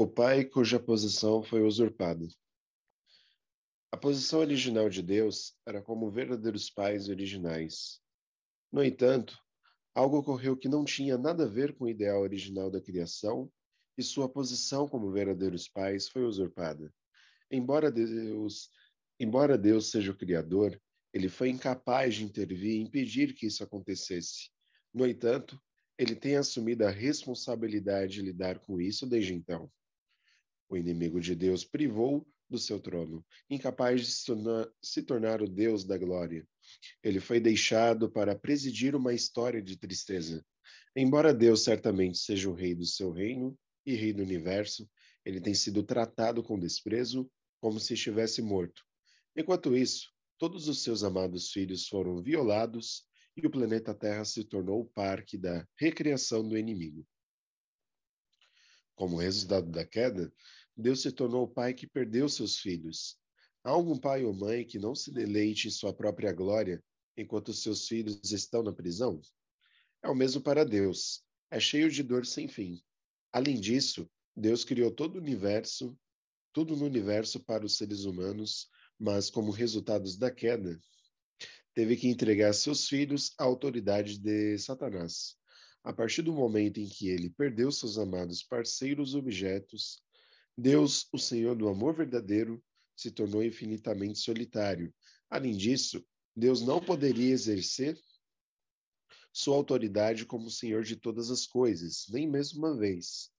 o pai cuja posição foi usurpada. A posição original de Deus era como verdadeiros pais originais. No entanto, algo ocorreu que não tinha nada a ver com o ideal original da criação e sua posição como verdadeiros pais foi usurpada. Embora Deus, embora Deus seja o criador, ele foi incapaz de intervir e impedir que isso acontecesse. No entanto, ele tem assumido a responsabilidade de lidar com isso desde então. O inimigo de Deus privou do seu trono, incapaz de se tornar, se tornar o Deus da glória. Ele foi deixado para presidir uma história de tristeza. Embora Deus certamente seja o rei do seu reino e rei do universo, ele tem sido tratado com desprezo, como se estivesse morto. Enquanto isso, todos os seus amados filhos foram violados e o planeta Terra se tornou o parque da recriação do inimigo. Como resultado da queda, Deus se tornou o pai que perdeu seus filhos. Há algum pai ou mãe que não se deleite em sua própria glória enquanto seus filhos estão na prisão? É o mesmo para Deus. É cheio de dor sem fim. Além disso, Deus criou todo o universo, tudo no universo para os seres humanos, mas como resultados da queda, teve que entregar seus filhos à autoridade de Satanás. A partir do momento em que ele perdeu seus amados parceiros objetos, Deus, o Senhor do amor verdadeiro, se tornou infinitamente solitário. Além disso, Deus não poderia exercer sua autoridade como Senhor de todas as coisas, nem mesmo uma vez.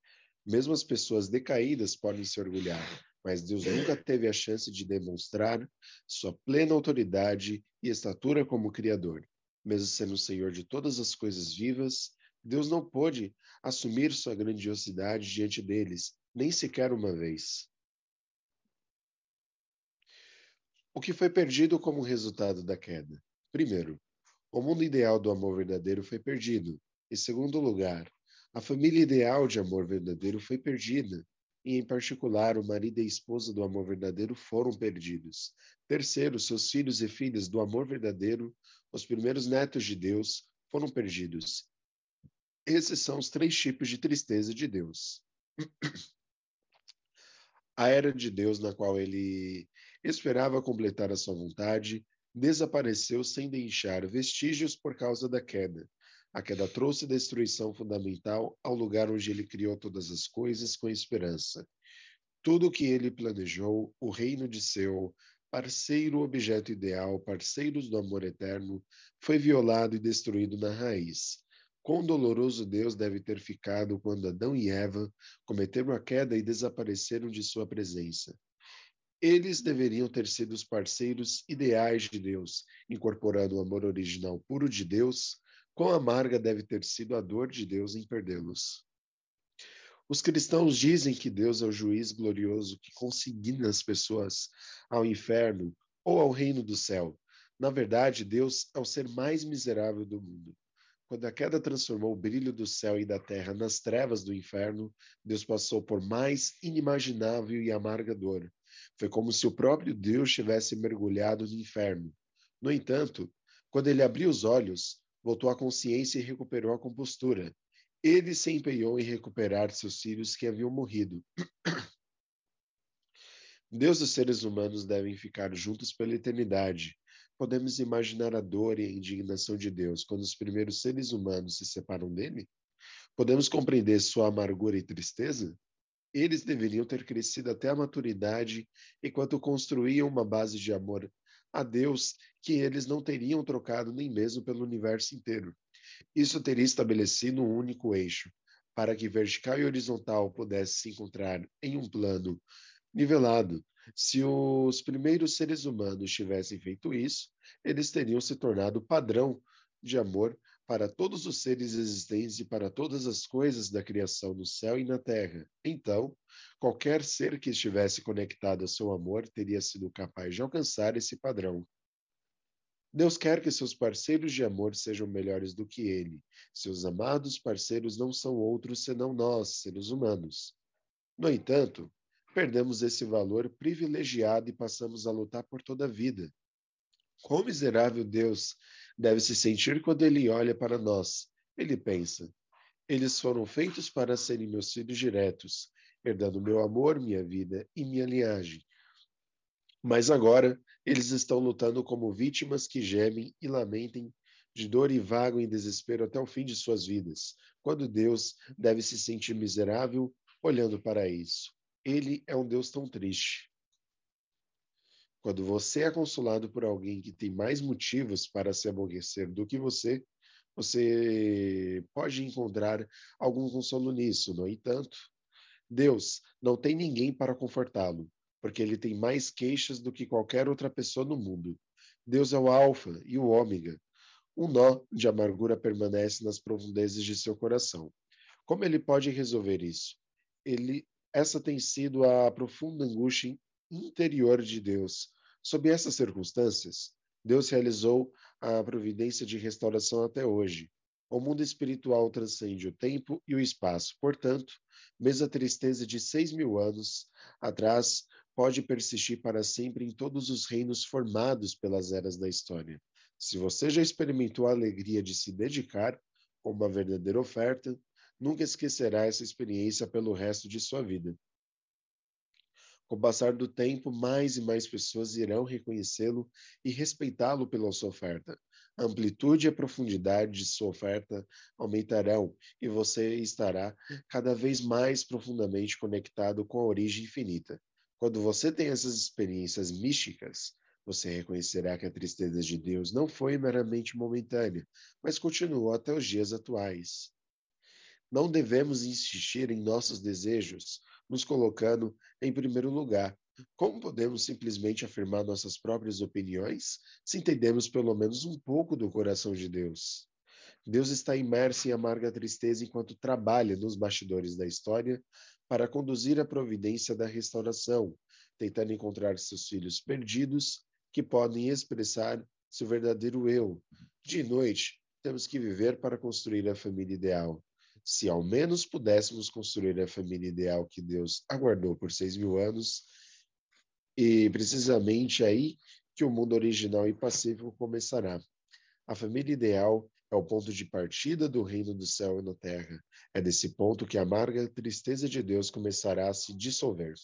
Mesmo as pessoas decaídas podem se orgulhar, mas Deus nunca teve a chance de demonstrar sua plena autoridade e estatura como Criador. Mesmo sendo o Senhor de todas as coisas vivas, Deus não pôde assumir sua grandiosidade diante deles, nem sequer uma vez. O que foi perdido como resultado da queda? Primeiro, o mundo ideal do amor verdadeiro foi perdido. Em segundo lugar, a família ideal de amor verdadeiro foi perdida e, em particular, o marido e a esposa do amor verdadeiro foram perdidos. Terceiro, seus filhos e filhas do amor verdadeiro, os primeiros netos de Deus, foram perdidos. Esses são os três tipos de tristeza de Deus. A era de Deus, na qual ele esperava completar a sua vontade, desapareceu sem deixar vestígios por causa da queda. A queda trouxe destruição fundamental ao lugar onde ele criou todas as coisas com esperança. Tudo o que ele planejou, o reino de seu parceiro objeto ideal, parceiros do amor eterno, foi violado e destruído na raiz. Quão doloroso Deus deve ter ficado quando Adão e Eva cometeram a queda e desapareceram de sua presença. Eles deveriam ter sido os parceiros ideais de Deus, incorporando o amor original puro de Deus Quão amarga deve ter sido a dor de Deus em perdê-los. Os cristãos dizem que Deus é o juiz glorioso que consigna as pessoas ao inferno ou ao reino do céu. Na verdade, Deus é o ser mais miserável do mundo. Quando a queda transformou o brilho do céu e da terra nas trevas do inferno, Deus passou por mais inimaginável e amarga dor. Foi como se o próprio Deus tivesse mergulhado no inferno. No entanto, quando ele abriu os olhos, voltou à consciência e recuperou a compostura. Ele se empenhou em recuperar seus filhos que haviam morrido. Deus e os seres humanos devem ficar juntos pela eternidade. Podemos imaginar a dor e a indignação de Deus quando os primeiros seres humanos se separam dele? Podemos compreender sua amargura e tristeza? Eles deveriam ter crescido até a maturidade enquanto construíam uma base de amor a Deus que eles não teriam trocado nem mesmo pelo universo inteiro. Isso teria estabelecido um único eixo, para que vertical e horizontal pudessem se encontrar em um plano nivelado. Se os primeiros seres humanos tivessem feito isso, eles teriam se tornado padrão de amor para todos os seres existentes e para todas as coisas da criação no céu e na terra. Então, qualquer ser que estivesse conectado ao seu amor teria sido capaz de alcançar esse padrão. Deus quer que seus parceiros de amor sejam melhores do que ele. Seus amados parceiros não são outros senão nós, seres humanos. No entanto, perdemos esse valor privilegiado e passamos a lutar por toda a vida. Quão miserável Deus deve se sentir quando ele olha para nós. Ele pensa: eles foram feitos para serem meus filhos diretos. herdando meu amor, minha vida e minha linhagem. Mas agora eles estão lutando como vítimas que gemem e lamentem de dor e vago em desespero até o fim de suas vidas, quando Deus deve se sentir miserável olhando para isso. Ele é um Deus tão triste. Quando você é consolado por alguém que tem mais motivos para se aborrecer do que você, você pode encontrar algum consolo nisso. No entanto, Deus não tem ninguém para confortá-lo, porque ele tem mais queixas do que qualquer outra pessoa no mundo. Deus é o Alfa e o Ômega. Um nó de amargura permanece nas profundezas de seu coração. Como ele pode resolver isso? Ele, essa tem sido a profunda angústia interior de Deus. Sob essas circunstâncias, Deus realizou a providência de restauração até hoje. O mundo espiritual transcende o tempo e o espaço. Portanto, mesmo a tristeza de seis mil anos atrás pode persistir para sempre em todos os reinos formados pelas eras da história. Se você já experimentou a alegria de se dedicar com uma verdadeira oferta, nunca esquecerá essa experiência pelo resto de sua vida. Com o passar do tempo, mais e mais pessoas irão reconhecê-lo e respeitá-lo pela sua oferta. A amplitude e a profundidade de sua oferta aumentarão e você estará cada vez mais profundamente conectado com a origem infinita. Quando você tem essas experiências místicas, você reconhecerá que a tristeza de Deus não foi meramente momentânea, mas continuou até os dias atuais. Não devemos insistir em nossos desejos, nos colocando em primeiro lugar. Como podemos simplesmente afirmar nossas próprias opiniões se entendemos pelo menos um pouco do coração de Deus? Deus está imerso em amarga tristeza enquanto trabalha nos bastidores da história para conduzir a providência da restauração, tentando encontrar seus filhos perdidos que podem expressar seu verdadeiro eu. De noite, temos que viver para construir a família ideal. Se ao menos pudéssemos construir a família ideal que Deus aguardou por seis mil anos, e precisamente aí que o mundo original e pacífico começará. A família ideal é o ponto de partida do reino do céu e na terra. É desse ponto que a amarga tristeza de Deus começará a se dissolver.